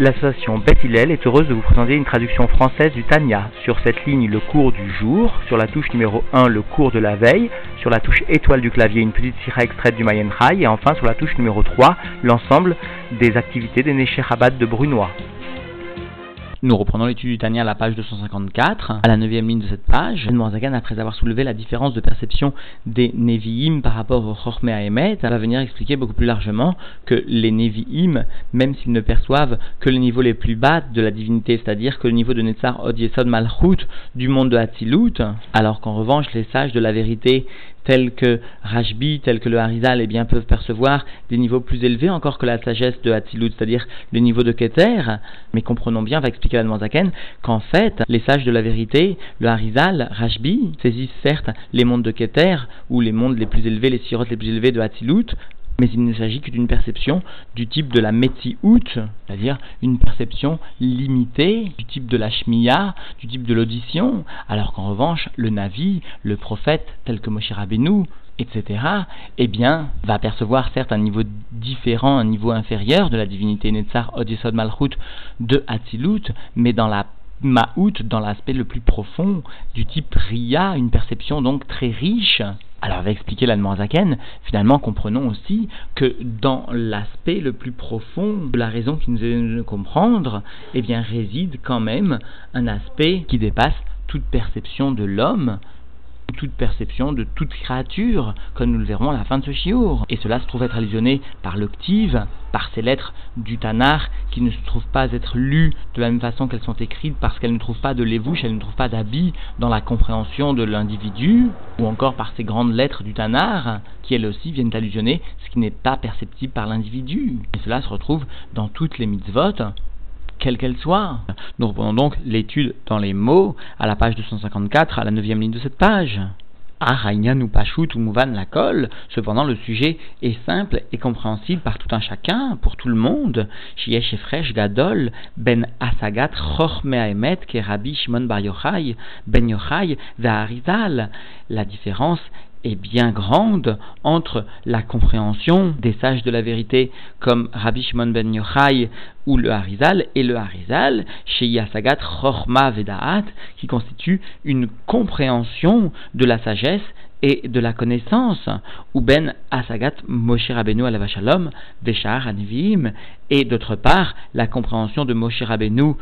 L'association Beth Hillel est heureuse de vous présenter une traduction française du Tanya. Sur cette ligne, le cours du jour. Sur la touche numéro 1, le cours de la veille. Sur la touche étoile du clavier, une petite sira extraite du Mayen Rai. Et enfin, sur la touche numéro 3, l'ensemble des activités des Necher de Brunois. Nous reprenons l'étude du Tania à la page 254, à la neuvième ligne de cette page. Zagan, après avoir soulevé la différence de perception des Nevi'im par rapport au Chorme Emet, va venir expliquer beaucoup plus largement que les Nevi'im, même s'ils ne perçoivent que le niveau les plus bas de la divinité, c'est-à-dire que le niveau de Netzar Od Yesod Malchut du monde de Hatzilut, alors qu'en revanche les sages de la vérité tels que Rajbi, tels que le Harizal, eh bien, peuvent percevoir des niveaux plus élevés encore que la sagesse de Hatzilut, c'est-à-dire le niveau de Keter. Mais comprenons bien, va expliquer la Zaken, qu'en fait, les sages de la vérité, le Harizal, Rajbi, saisissent certes les mondes de Keter, ou les mondes les plus élevés, les sirotes les plus élevés de Hatzilut, mais il ne s'agit que d'une perception du type de la Metzi-Out, c'est-à-dire une perception limitée du type de la Shmiya, du type de l'audition, alors qu'en revanche, le Navi, le prophète tel que Moshe Rabbeinu, etc., eh bien, va percevoir certes un niveau différent, un niveau inférieur de la divinité Netzar Odisod Malchut de Hatzilut, mais dans la Ma'out, dans l'aspect le plus profond, du type Ria, une perception donc très riche, alors, va expliquer la Zaken, finalement, comprenons aussi que dans l'aspect le plus profond de la raison qui nous est de comprendre, eh bien, réside quand même un aspect qui dépasse toute perception de l'homme, toute perception de toute créature, comme nous le verrons à la fin de ce chiour. Et cela se trouve être allusionné par l'octive, par ces lettres du Tanar qui ne se trouvent pas être lues de la même façon qu'elles sont écrites parce qu'elles ne trouvent pas de lévouche, elles ne trouvent pas d'habit dans la compréhension de l'individu, ou encore par ces grandes lettres du Tanar qui elles aussi viennent allusionner ce qui n'est pas perceptible par l'individu. Et cela se retrouve dans toutes les mitzvot, quelle qu'elle soit. Nous reprenons donc l'étude dans les mots à la page 254, à la neuvième ligne de cette page. ou Pashut ou Mouvan la colle, cependant le sujet est simple et compréhensible par tout un chacun, pour tout le monde. Shiesh Efresh Gadol, Ben Asagat Chorme Aemet, Kerabi Shimon Bar Yochai, Ben Yochai, Zaharizal. La différence est bien grande entre la compréhension des sages de la vérité comme Rabbi Shimon ben Yochai ou le Harizal et le Harizal chez Yasagat Chorma Vedaat qui constitue une compréhension de la sagesse et de la connaissance, ou ben asagat Moshe Rabbeinu la Shalom, Veshar Anivim, et d'autre part la compréhension de Moshe Rabbeinu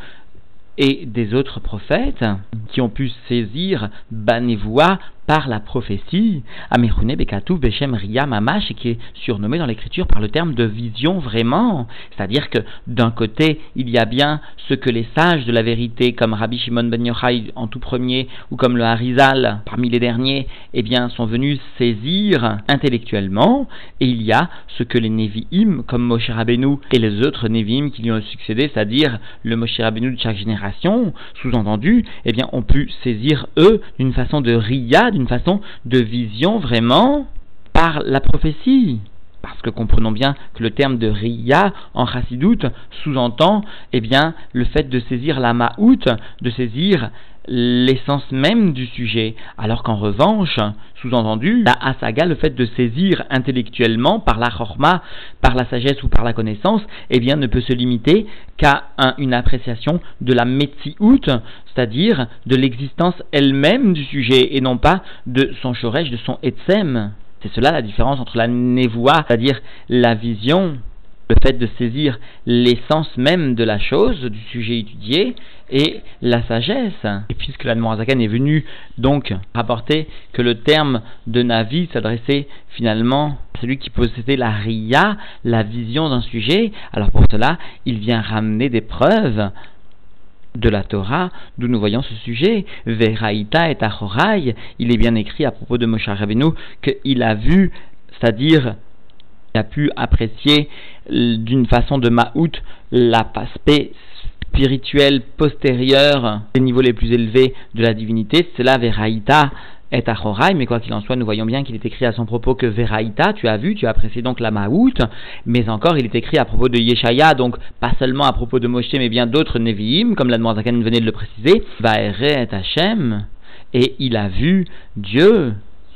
et des autres prophètes qui ont pu saisir Banevoa par la prophétie, Amerune Bekatu Beshem Ria Mamash, qui est surnommé dans l'écriture par le terme de vision vraiment. C'est-à-dire que d'un côté, il y a bien ce que les sages de la vérité, comme Rabbi Shimon Ben Yochai en tout premier, ou comme le Harizal parmi les derniers, eh bien, sont venus saisir intellectuellement, et il y a ce que les Nevi'im, comme Moshe Rabbeinu et les autres Nevi'im qui lui ont succédé, c'est-à-dire le Moshe Rabbeinu de chaque génération, sous-entendu, eh bien, ont pu saisir eux d'une façon de Ria, une façon de vision vraiment par la prophétie. Parce que comprenons bien que le terme de Ria en Chassidoute sous-entend eh bien, le fait de saisir la Ma'out, de saisir l'essence même du sujet, alors qu'en revanche, sous-entendu, la Asaga, le fait de saisir intellectuellement par la Chorma, par la sagesse ou par la connaissance, eh bien, ne peut se limiter qu'à une appréciation de la Metsiout, c'est-à-dire de l'existence elle-même du sujet, et non pas de son Shoresh, de son Etsem. C'est cela la différence entre la Nevoa, c'est-à-dire la vision, le fait de saisir l'essence même de la chose, du sujet étudié, et la sagesse. Et puisque la Zaken est venu donc rapporter que le terme de Navi s'adressait finalement à celui qui possédait la Ria, la vision d'un sujet, alors pour cela, il vient ramener des preuves de la Torah, d'où nous voyons ce sujet. Veraïta et Achorai, il est bien écrit à propos de Moshe Rabbeinu qu'il a vu, c'est-à-dire il a pu apprécier d'une façon de Ma'out l'aspect spirituel postérieur des niveaux les plus élevés de la divinité, c'est la Veraïta est Achorai, mais quoi qu'il en soit, nous voyons bien qu'il est écrit à son propos que Veraïta, tu as vu, tu as apprécié donc la Maout, mais encore il est écrit à propos de Yeshaya, donc pas seulement à propos de Moshe, mais bien d'autres Nevi'im, comme la venait de le préciser, Vaere et Hachem, et il a vu Dieu,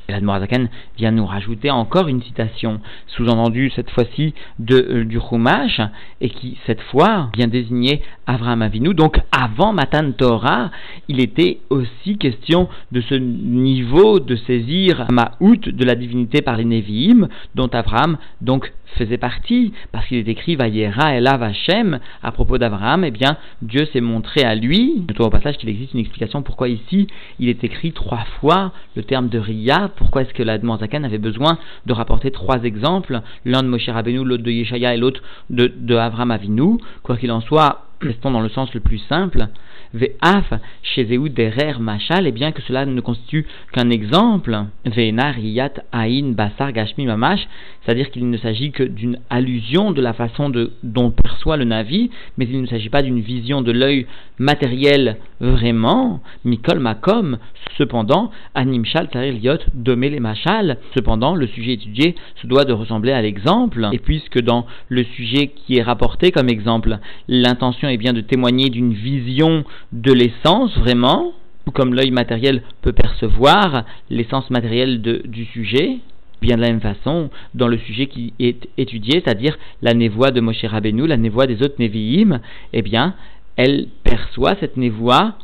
Et l'Admorazaken vient nous rajouter encore une citation, sous-entendue cette fois-ci euh, du Chumash, et qui cette fois vient désigner Avraham Avinu. Donc avant Matan Torah, il était aussi question de ce niveau de saisir Ma'out de la divinité par les Nevi'im, dont Avraham donc faisait partie, parce qu'il est écrit Vayera Elav Hashem à propos d'Abraham, eh bien Dieu s'est montré à lui. Notons au passage qu'il existe une explication pourquoi ici il est écrit trois fois le terme de Ria, pourquoi est-ce que la Zakan avait besoin de rapporter trois exemples, l'un de Moshe Rabbeinu, l'autre de Yeshaya et l'autre de, de Avraham Avinu, quoi qu'il en soit, restons dans le sens le plus simple, Ve'af chez derer machal, et bien que cela ne constitue qu'un exemple, Ve'enar riyat ain basar gashmi mamash, c'est-à-dire qu'il ne s'agit que d'une allusion de la façon de, dont perçoit le Navi, mais il ne s'agit pas d'une vision de l'œil matériel vraiment, Mikol Makom, cependant, Animshal Tarir Liot Domé Machal, cependant, le sujet étudié se doit de ressembler à l'exemple, et puisque dans le sujet qui est rapporté comme exemple, l'intention est bien de témoigner d'une vision de l'essence vraiment, tout comme l'œil matériel peut percevoir l'essence matérielle du sujet, bien de la même façon, dans le sujet qui est étudié, c'est-à-dire la névoie de Moshe Rabbeinu, la névoie des autres Nevi'im, eh bien, elle perçoit cette névoie,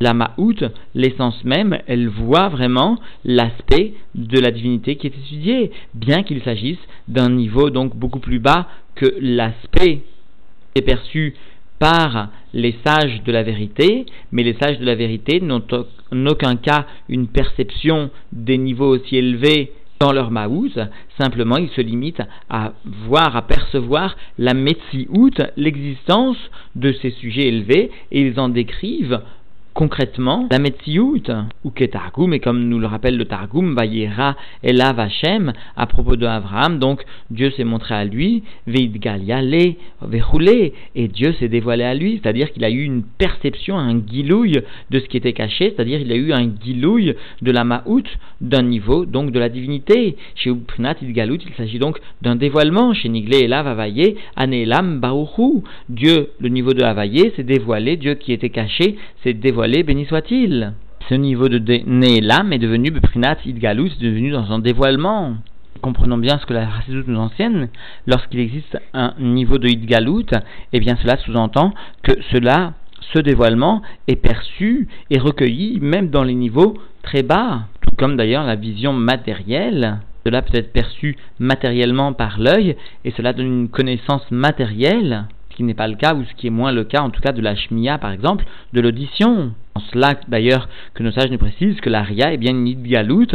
la Ma'out, l'essence même, elle voit vraiment l'aspect de la divinité qui est étudiée, bien qu'il s'agisse d'un niveau donc beaucoup plus bas que l'aspect est perçu par les sages de la vérité, mais les sages de la vérité n'ont en aucun cas une perception des niveaux aussi élevés dans leur maouz, simplement ils se limitent à voir, à percevoir la metsiout, l'existence de ces sujets élevés, et ils en décrivent Concrètement, la Metsiout, ou Ketargum, et comme nous le rappelle le Targum, Vayera Elav Hashem, à propos de Abraham, donc Dieu s'est montré à lui, Veidgaliale, Vechoulé, et Dieu s'est dévoilé à lui, c'est-à-dire qu'il a eu une perception, un guilouille de ce qui était caché, c'est-à-dire il a eu un guilouille de la Ma'out, d'un niveau, donc de la divinité. Chez Upnat Idgalut, il s'agit donc d'un dévoilement. Chez Niglé Elav Avaye, Anelam Baruchu, Dieu, le niveau de Avaye, s'est dévoilé, Dieu qui était caché, s'est dévoilé béni soit-il. Ce niveau de Néelam est devenu Beprinat Idgalus, devenu dans un dévoilement. Comprenons bien ce que la Chassidut nous enseigne. Lorsqu'il existe un niveau de Idgalut, eh bien cela sous-entend que cela, ce dévoilement, est perçu et recueilli même dans les niveaux très bas. Tout comme d'ailleurs la vision matérielle. Cela peut être perçu matériellement par l'œil et cela donne une connaissance matérielle ce qui n'est pas le cas, ou ce qui est moins le cas, en tout cas, de la shmia, par exemple, de l'audition. En cela, d'ailleurs, que nos sages nous précisent que la ria est bien une idgalut,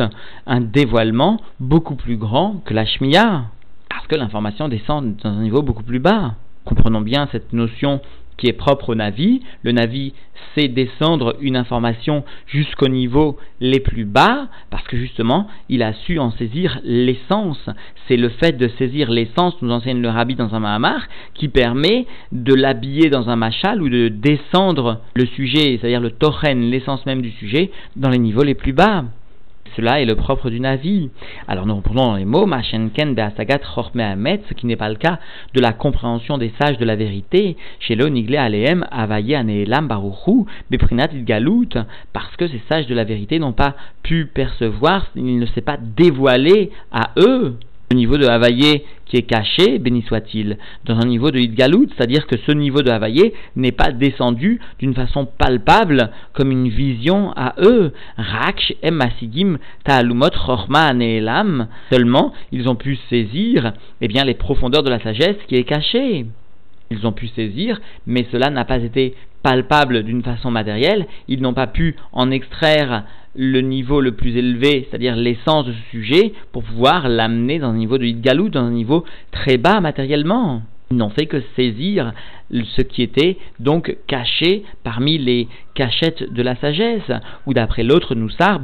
un dévoilement beaucoup plus grand que la shmia, parce que l'information descend dans un niveau beaucoup plus bas. Comprenons bien cette notion qui est propre au Navi. Le Navi sait descendre une information jusqu'au niveau les plus bas parce que justement il a su en saisir l'essence. C'est le fait de saisir l'essence, nous enseigne le Rabbi dans un Mahamar, qui permet de l'habiller dans un machal ou de descendre le sujet, c'est-à-dire le tochen, l'essence même du sujet, dans les niveaux les plus bas. Cela est le propre du Navi. Alors nous reprenons les mots, Machenken Beasagat Chorme ce qui n'est pas le cas de la compréhension des sages de la vérité, chez l'Onigle Aleem Avaye Aneelam Baruchu, Galut, parce que ces sages de la vérité n'ont pas pu percevoir, il ne s'est pas dévoilé à eux le niveau de Havaïe qui est caché, béni soit-il, dans un niveau de Hidgalout, c'est-à-dire que ce niveau de Havaïe n'est pas descendu d'une façon palpable comme une vision à eux. Raksh, Masigim, Ta'alumot, Chorma, Neelam. Seulement, ils ont pu saisir eh bien, les profondeurs de la sagesse qui est cachée. Ils ont pu saisir, mais cela n'a pas été palpable d'une façon matérielle. Ils n'ont pas pu en extraire le niveau le plus élevé, c'est-à-dire l'essence de ce sujet, pour pouvoir l'amener dans un niveau de Hidgalou, dans un niveau très bas matériellement. Ils n'ont fait que saisir ce qui était donc caché parmi les cachettes de la sagesse, ou d'après l'autre Noussar,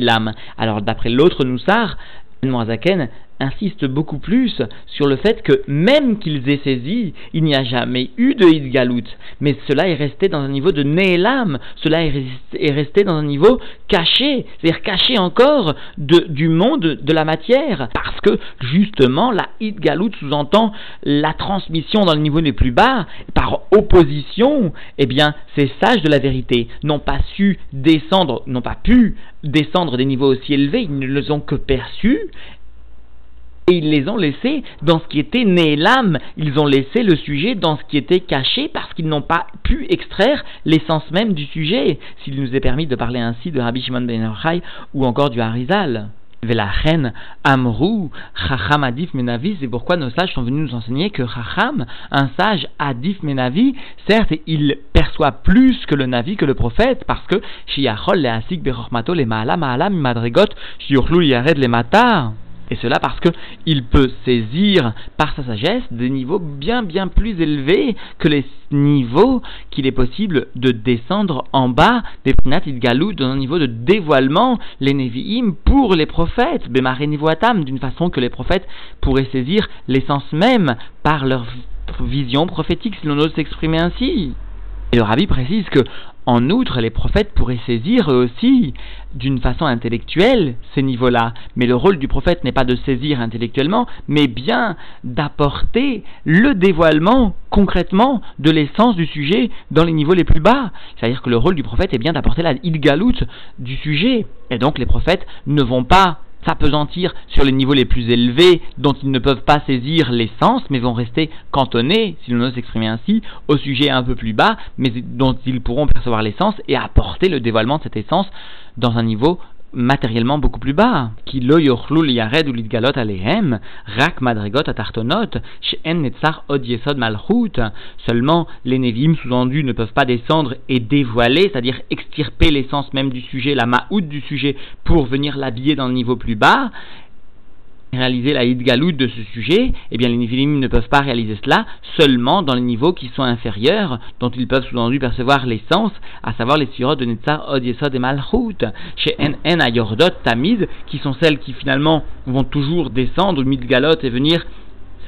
l'âme. Alors d'après l'autre Noussar, Moazaken insiste beaucoup plus sur le fait que même qu'ils aient saisi, il n'y a jamais eu de Hidgalut, mais cela est resté dans un niveau de Nélam, cela est resté dans un niveau caché, c'est-à-dire caché encore de, du monde de la matière, parce que justement la Hidgalut sous-entend la transmission dans le niveau les plus bas, par opposition, eh bien ces sages de la vérité. N'ont pas su descendre, n'ont pas pu descendre des niveaux aussi élevés, ils ne les ont que perçus, et ils les ont laissés dans ce qui était né l'âme, ils ont laissé le sujet dans ce qui était caché parce qu'ils n'ont pas pu extraire l'essence même du sujet, s'il nous est permis de parler ainsi de Rabbi Shimon ben Yochai ou encore du Harizal. La reine Amrou, Chacham Adif Menavi, c'est pourquoi nos sages sont venus nous enseigner que Chacham, un sage Adif Menavi, certes, il perçoit plus que le Navi, que le prophète, parce que Shiachol le Asik Berormato le Maala Maala Madrigot, Shiurlu Yared le Matar. Et cela parce qu'il peut saisir par sa sagesse des niveaux bien bien plus élevés que les niveaux qu'il est possible de descendre en bas des Prinat Galou dans un niveau de dévoilement, les Nevi'im pour les prophètes, Bemare Nivoatam, d'une façon que les prophètes pourraient saisir l'essence même par leur vision prophétique, si l'on ose s'exprimer ainsi. Et le rabbi précise que en outre, les prophètes pourraient saisir eux aussi, d'une façon intellectuelle, ces niveaux-là. Mais le rôle du prophète n'est pas de saisir intellectuellement, mais bien d'apporter le dévoilement concrètement de l'essence du sujet dans les niveaux les plus bas. C'est-à-dire que le rôle du prophète est bien d'apporter la ilgalout du sujet. Et donc les prophètes ne vont pas s'apesantir sur les niveaux les plus élevés dont ils ne peuvent pas saisir l'essence, mais vont rester cantonnés, si l'on ose s'exprimer ainsi, au sujet un peu plus bas, mais dont ils pourront percevoir l'essence et apporter le dévoilement de cette essence dans un niveau matériellement beaucoup plus bas. Qui ou alehem, rak madrigot atartonot, netzar od. Seulement, les nevim sous-endus ne peuvent pas descendre et dévoiler, c'est-à-dire extirper l'essence même du sujet, la ma'out du sujet, pour venir l'habiller dans le niveau plus bas réaliser la Hidgalout de ce sujet, eh bien les Néphilim ne peuvent pas réaliser cela seulement dans les niveaux qui sont inférieurs, dont ils peuvent sous-entendu percevoir l'essence, à savoir les sirotes de Netzar, Od Yesod et Malchut, chez NN Ayordot Tamid, qui sont celles qui finalement vont toujours descendre, Midgalot et venir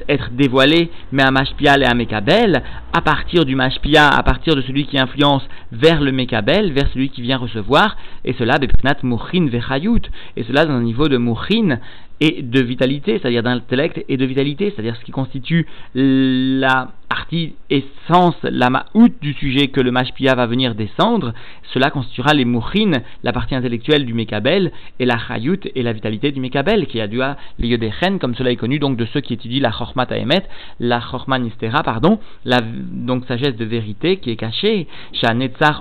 être dévoilées, mais à Mashpia et à Mekabel, à partir du Mashpia, à partir de celui qui influence vers le Mekabel, vers celui qui vient recevoir, et cela, Bepnat Mouchin Vechayut, et cela dans un niveau de Mouchin, et de vitalité, c'est-à-dire d'intellect et de vitalité, c'est-à-dire ce qui constitue la partie essence, la ma'out du sujet que le mashpia va venir descendre, cela constituera les mourines, la partie intellectuelle du mekabel, et la chayut et la vitalité du mekabel, qui a dû à l'yodechen, comme cela est connu donc de ceux qui étudient la chormat aemet, la chorma nistera, pardon, la donc sagesse de vérité qui est cachée,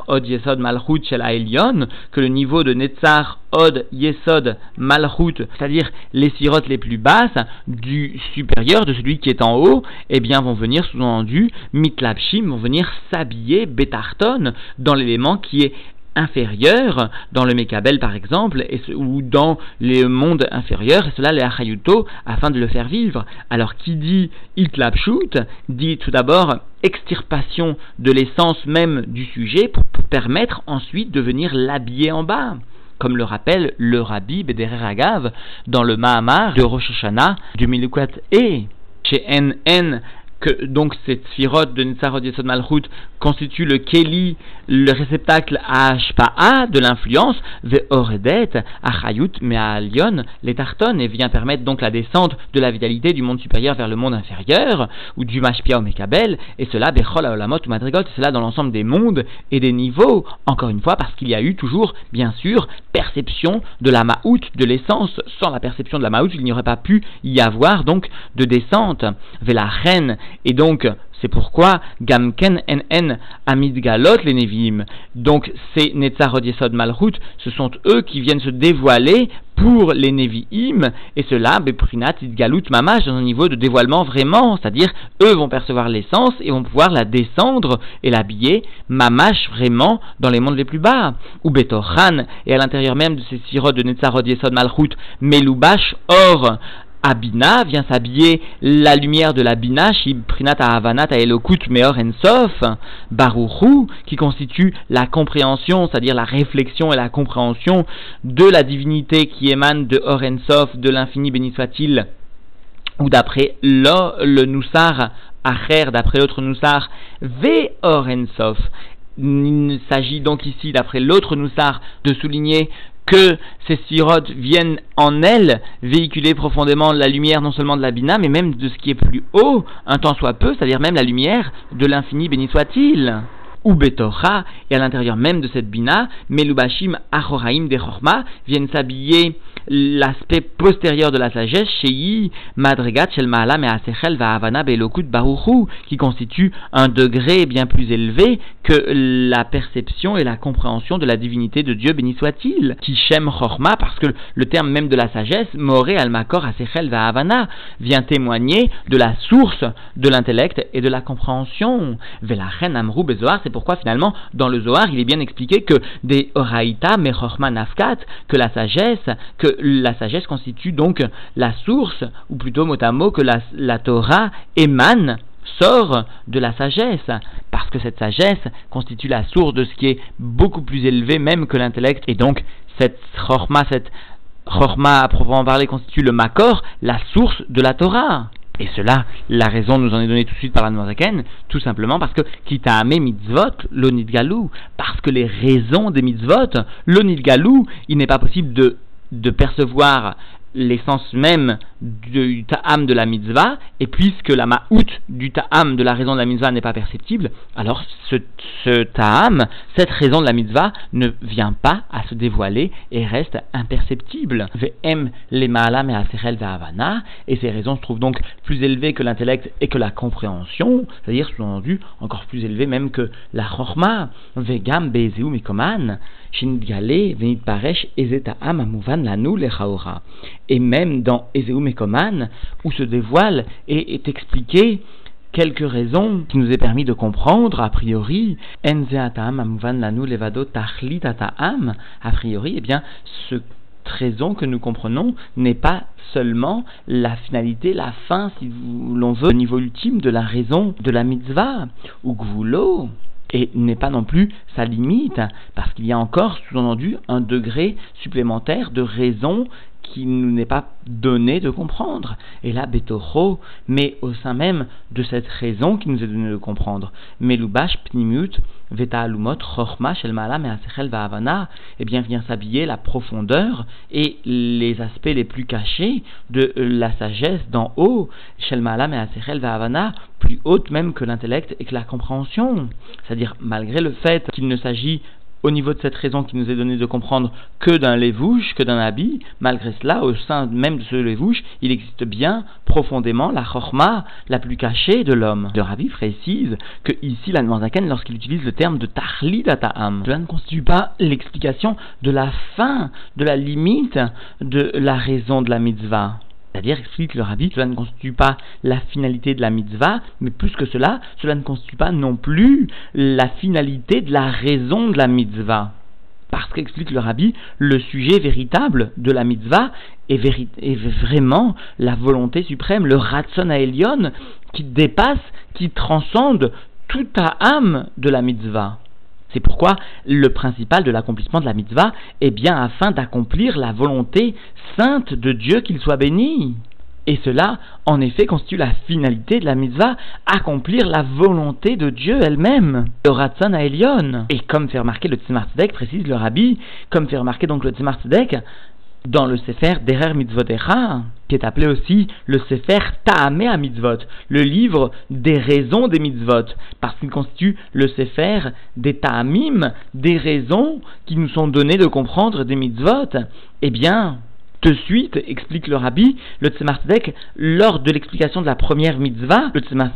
od yesod malchut shel que le niveau de netzar od yesod malchut, c'est-à-dire les les sirotes les plus basses du supérieur, de celui qui est en haut, eh bien vont venir sous-entendu, mitlapshim, vont venir s'habiller betarton dans l'élément qui est inférieur, dans le Mekabel par exemple, ou dans les mondes inférieurs, et cela les Achayuto, afin de le faire vivre. Alors qui dit Itlapshut, dit tout d'abord extirpation de l'essence même du sujet pour permettre ensuite de venir l'habiller en bas comme le rappelle le rabbi Bederer Agav dans le Mahamar de Rosh Hashanah du Milukat et chez NN que donc cette sphirote de Netzarot Yesod Malchut constitue le Keli, le réceptacle à Ashpa'a de l'influence, Ve'oredet, Achayut, Me'alion, les Tarton, et vient permettre donc la descente de la vitalité du monde supérieur vers le monde inférieur, ou du Mashpia au Mekabel, et cela, Bechol Aolamot ou Madrigot, cela dans l'ensemble des mondes et des niveaux, encore une fois, parce qu'il y a eu toujours, bien sûr, perception de la Ma'out, de l'essence. Sans la perception de la Ma'out, il n'y aurait pas pu y avoir donc de descente. Vers la reine et donc, c'est pourquoi Gamken en Amid Galot les Nevi'im. Donc, ces Netzarod Yesod Malchut, ce sont eux qui viennent se dévoiler pour les Nevi'im, et cela, Beprinat Galut Mamash, dans un niveau de dévoilement vraiment, c'est-à-dire, eux vont percevoir l'essence et vont pouvoir la descendre et l'habiller, Mamash vraiment, dans les mondes les plus bas. Ou Betochan, et à l'intérieur même de ces sirops de Netzarod Yesod Malchut, Melubash Or, Abina vient s'habiller la lumière de la Bina, Shibrinat Ahavanat Elokut Meor Ensof, Baruchu, qui constitue la compréhension, c'est-à-dire la réflexion et la compréhension de la divinité qui émane de Or Ensof, de l'infini béni soit-il, ou d'après le, le Noussar Acher, d'après l'autre Noussar, Ve Orensof. Il s'agit donc ici, d'après l'autre Noussar, de souligner que ces sirotes viennent en elles véhiculer profondément la lumière non seulement de la Bina, mais même de ce qui est plus haut, un temps soit peu, c'est-à-dire même la lumière de l'infini béni soit-il ou Betorha, et à l'intérieur même de cette bina, Melubashim Achoraim de viennent s'habiller l'aspect postérieur de la sagesse, Shei Madregat Shel Ma'alam et Asechel Va'avana Belokut Baruchu, qui constitue un degré bien plus élevé que la perception et la compréhension de la divinité de Dieu, béni soit-il. Kishem Chorma, parce que le terme même de la sagesse, Moré Almakor Asechel Va'avana, vient témoigner de la source de l'intellect et de la compréhension. Velachen Bezoar, c'est pourquoi finalement, dans le Zohar, il est bien expliqué que des Oraïta, Mechorma Nafkat, que la sagesse, que la sagesse constitue donc la source, ou plutôt mot à mot, que la, Torah émane sort de la sagesse, parce que cette sagesse constitue la source de ce qui est beaucoup plus élevé même que l'intellect, et donc cette chorma, cette chorma à proprement parler constitue le makor, la source de la Torah. Et cela, la raison nous en est donnée tout de suite par la Noazaken, tout simplement parce que amé mitzvot, l'onid galou, parce que les raisons des mitzvot, l'onid galou, il n'est pas possible de percevoir l'essence même du ta'am de la mitzvah, et puisque la ma'out du ta'am de la raison de la mitzvah n'est pas perceptible, alors ce, ce ta'am, cette raison de la mitzvah, ne vient pas à se dévoiler et reste imperceptible. Ve'em les ma'alam et ve'avana, et ces raisons se trouvent donc plus élevées que l'intellect et que la compréhension, c'est-à-dire, sous-entendu, encore plus élevées même que la chorma, ve'gam be'ezeu mikoman, et même dans Ezeu Mekoman, où se dévoile et est expliqué quelques raisons qui nous est permis de comprendre, a priori, a priori, eh bien, cette raison que nous comprenons n'est pas seulement la finalité, la fin, si l'on veut, au niveau ultime de la raison de la mitzvah, ou gvulo, et n'est pas non plus sa limite, parce qu'il y a encore, sous-entendu, un degré supplémentaire de raison qui nous n'est pas donné de comprendre. Et là, Betoro, mais au sein même de cette raison qui nous est donnée de comprendre, Melubash Pnimut, Veta Alumot, Chorma, Shelmalam et Vahavana, eh bien vient s'habiller la profondeur et les aspects les plus cachés de la sagesse d'en haut, Shelmalam et Asechel Vahavana, plus haute même que l'intellect et que la compréhension. C'est-à-dire, malgré le fait qu'il ne s'agit au niveau de cette raison qui nous est donnée de comprendre que d'un lévouche, que d'un habit, malgré cela, au sein même de ce lévouche, il existe bien profondément la chorma la plus cachée de l'homme. Le Rabbi précise que ici, la lorsqu'il utilise le terme de tahli ata'am, cela ne constitue pas l'explication de la fin, de la limite de la raison de la mitzvah. C'est-à-dire, explique le rabbi, cela ne constitue pas la finalité de la mitzvah, mais plus que cela, cela ne constitue pas non plus la finalité de la raison de la mitzvah. Parce qu'explique le rabbi, le sujet véritable de la mitzvah est, vraiment la volonté suprême, le ratson aelion, qui dépasse, qui transcende toute âme de la mitzvah. C'est pourquoi le principal de l'accomplissement de la mitzvah est bien afin d'accomplir la volonté sainte de Dieu qu'il soit béni. Et cela, en effet, constitue la finalité de la mitzvah, accomplir la volonté de Dieu elle-même, le Ratzon à Elion. Et comme fait remarquer le Tzimar précise le Rabbi, comme fait remarquer donc le Tzimar dans le Sefer Derer Mitzvotecha, qui est appelé aussi le Sefer Ta'amea Mitzvot, le livre des raisons des mitzvot, parce qu'il constitue le Sefer des Ta'amim, des raisons qui nous sont données de comprendre des mitzvot. Eh bien, de suite, explique le rabbi, le Tzemar lors de l'explication de la première mitzvah, le Tzemar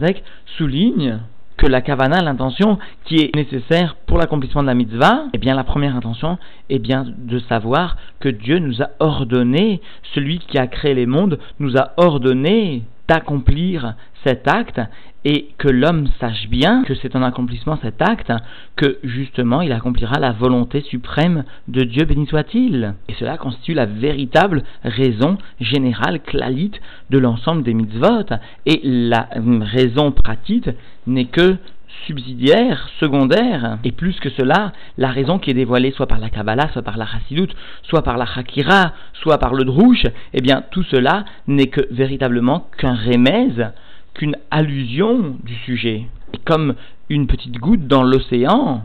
souligne que la kavana, l'intention qui est nécessaire pour l'accomplissement de la mitzvah, eh bien la première intention est bien de savoir que Dieu nous a ordonné, celui qui a créé les mondes nous a ordonné d'accomplir cet acte et que l'homme sache bien que c'est un accomplissement cet acte, que justement il accomplira la volonté suprême de Dieu, béni soit-il. Et cela constitue la véritable raison générale, clalite, de l'ensemble des mitzvot. Et la raison pratique n'est que subsidiaire, secondaire, et plus que cela, la raison qui est dévoilée soit par la Kabbalah, soit par la Chassidut, soit par la Hakira, soit par le Drouche, eh bien tout cela n'est que véritablement qu'un remèze, qu'une allusion du sujet. Et comme une petite goutte dans l'océan,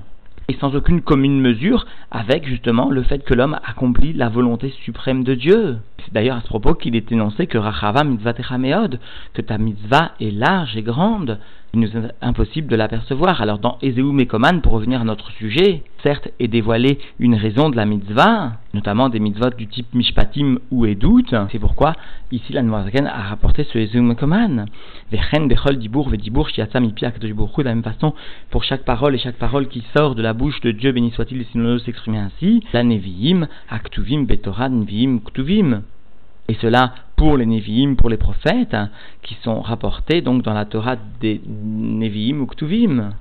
et sans aucune commune mesure avec justement le fait que l'homme accomplit la volonté suprême de Dieu. C'est d'ailleurs à ce propos qu'il est énoncé que Rachava mitzvah que ta mitzvah est large et grande, il nous est impossible de l'apercevoir. Alors dans Ezeu Mekoman, pour revenir à notre sujet, certes est dévoilée une raison de la mitzvah, notamment des mitzvot du type Mishpatim ou Edout. C'est pourquoi ici la Noirzaken a rapporté ce Ezeu Mekoman. Vechen Bechol Dibour Vedibour Shiatzam Ipiak de la même façon pour chaque parole et chaque parole qui sort de la bouche de Dieu, béni soit-il, si nous s'exprimer ainsi, la Neviim, Aktuvim, Betorah, Neviim, Ktuvim. Et cela pour les Nevi'im, pour les prophètes, qui sont rapportés donc dans la Torah des Nevi'im ou Ktuvim,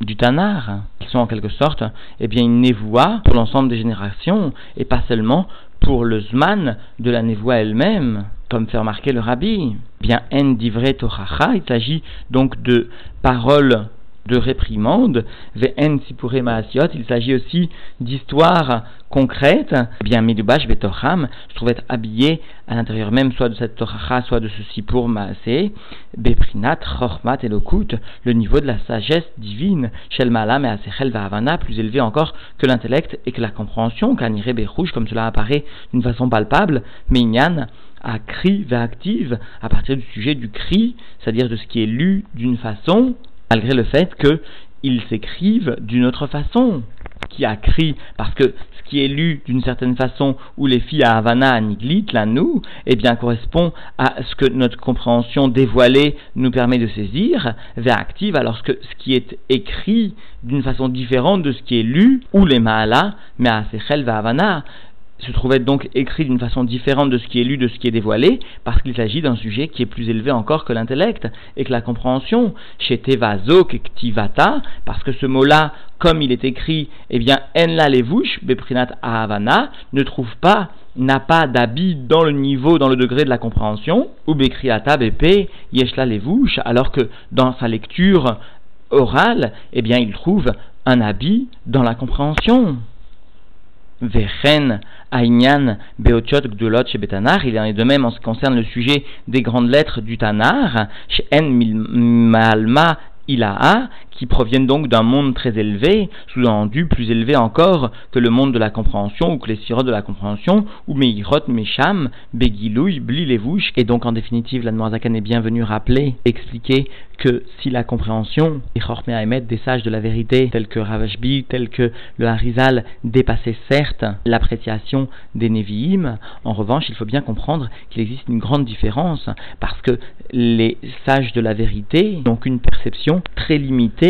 du Tanar, qui sont en quelque sorte eh bien, une névoie pour l'ensemble des générations, et pas seulement pour le Zman de la névoie elle-même, comme fait remarquer le Rabbi. Eh bien, en divrei tochacha, il s'agit donc de paroles de réprimande. Ve'en il s'agit aussi d'histoires concrètes. Bien, midubash betocham se trouve être habillé à l'intérieur même soit de cette toracha, soit de ce sipur maasé. Beprinat, et lokut, le niveau de la sagesse divine. Shel malam et asechel va'avana, plus élevé encore que l'intellect et que la compréhension. Kanire berouge, comme cela apparaît d'une façon palpable. Minyan, à cri active à partir du sujet du cri, c'est-à-dire de ce qui est lu d'une façon malgré le fait qu'ils s'écrivent d'une autre façon. Qui a crié parce que ce qui est lu d'une certaine façon, ou les filles à Havana, à Niglit, là nous, eh bien correspond à ce que notre compréhension dévoilée nous permet de saisir, vers active, alors que ce qui est écrit d'une façon différente de ce qui est lu, ou les Maala, mais à Sechel, Havana, se trouvait donc écrit d'une façon différente de ce qui est lu, de ce qui est dévoilé, parce qu'il s'agit d'un sujet qui est plus élevé encore que l'intellect et que la compréhension. Chez Tevazo Kektivata, parce que ce mot-là, comme il est écrit, eh bien, En la levouche, Beprinat Ahavana, ne trouve pas, n'a pas d'habit dans le niveau, dans le degré de la compréhension, ou Bekriata Bepe, Yeshla levouche, alors que dans sa lecture orale, eh bien, il trouve un habit dans la compréhension. Aïnyan Beotiot Gdulot chez Betanar. Il en est de même en ce qui concerne le sujet des grandes lettres du Tanar. Chez En Malma Ilaha, qui proviennent donc d'un monde très élevé, sous-entendu plus élevé encore que le monde de la compréhension ou que les sirotes de la compréhension, ou Meirot, Mesham, Begilouy, Blilevouch, et donc en définitive la Noirzakan est bienvenue rappeler, expliquer que si la compréhension, et émettre des sages de la vérité, tels que Ravashbi, tels que le Harizal, dépassait certes l'appréciation des Nevi'im, en revanche, il faut bien comprendre qu'il existe une grande différence, parce que les sages de la vérité n'ont qu'une perception très limitée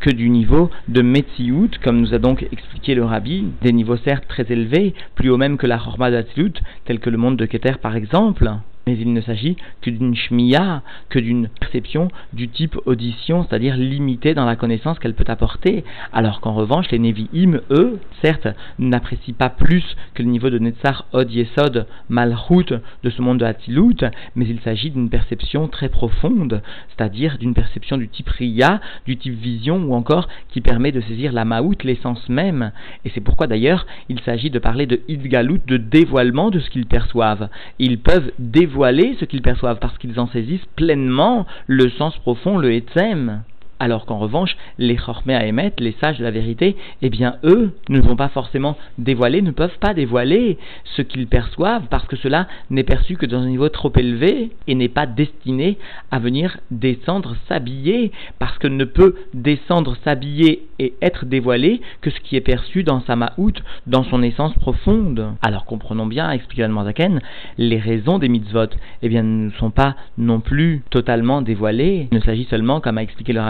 que du niveau de Metziout, comme nous a donc expliqué le Rabbi, des niveaux certes très élevés, plus haut même que la Horma d'Atzlut, tel que le monde de Keter par exemple mais il ne s'agit que d'une shmiya, que d'une perception du type audition, c'est-à-dire limitée dans la connaissance qu'elle peut apporter, alors qu'en revanche, les Nevi'im, eux, certes, n'apprécient pas plus que le niveau de Netzar Od Yesod Malchut de ce monde de Hatzilut, mais il s'agit d'une perception très profonde, c'est-à-dire d'une perception du type Riya, du type vision, ou encore qui permet de saisir la Maout, l'essence même. Et c'est pourquoi d'ailleurs, il s'agit de parler de Idgalut, de dévoilement de ce qu'ils perçoivent. Ils peuvent dévoiler ce qu'ils perçoivent parce qu'ils en saisissent pleinement le sens profond, le etzem alors qu'en revanche, les Chormé à émettre, les sages de la vérité, eh bien eux ne vont pas forcément dévoiler, ne peuvent pas dévoiler ce qu'ils perçoivent, parce que cela n'est perçu que dans un niveau trop élevé et n'est pas destiné à venir descendre, s'habiller, parce que ne peut descendre, s'habiller et être dévoilé que ce qui est perçu dans sa maout, dans son essence profonde. Alors comprenons bien, explique la Zaken, les raisons des mitzvot, eh bien ne sont pas non plus totalement dévoilées, il ne s'agit seulement, comme a expliqué le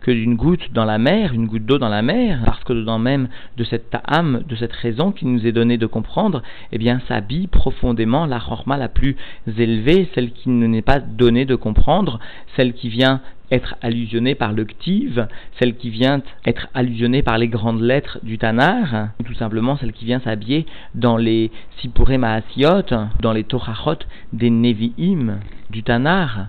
que d'une goutte dans la mer, une goutte d'eau dans la mer, parce que dedans même de cette âme, de cette raison qui nous est donnée de comprendre, eh bien s'habille profondément la chorma la plus élevée, celle qui ne n'est pas donnée de comprendre, celle qui vient être allusionnée par le ktiv, celle qui vient être allusionnée par les grandes lettres du Tanar, ou tout simplement celle qui vient s'habiller dans les Sipuré dans les Torachot des Nevi'im du Tanar.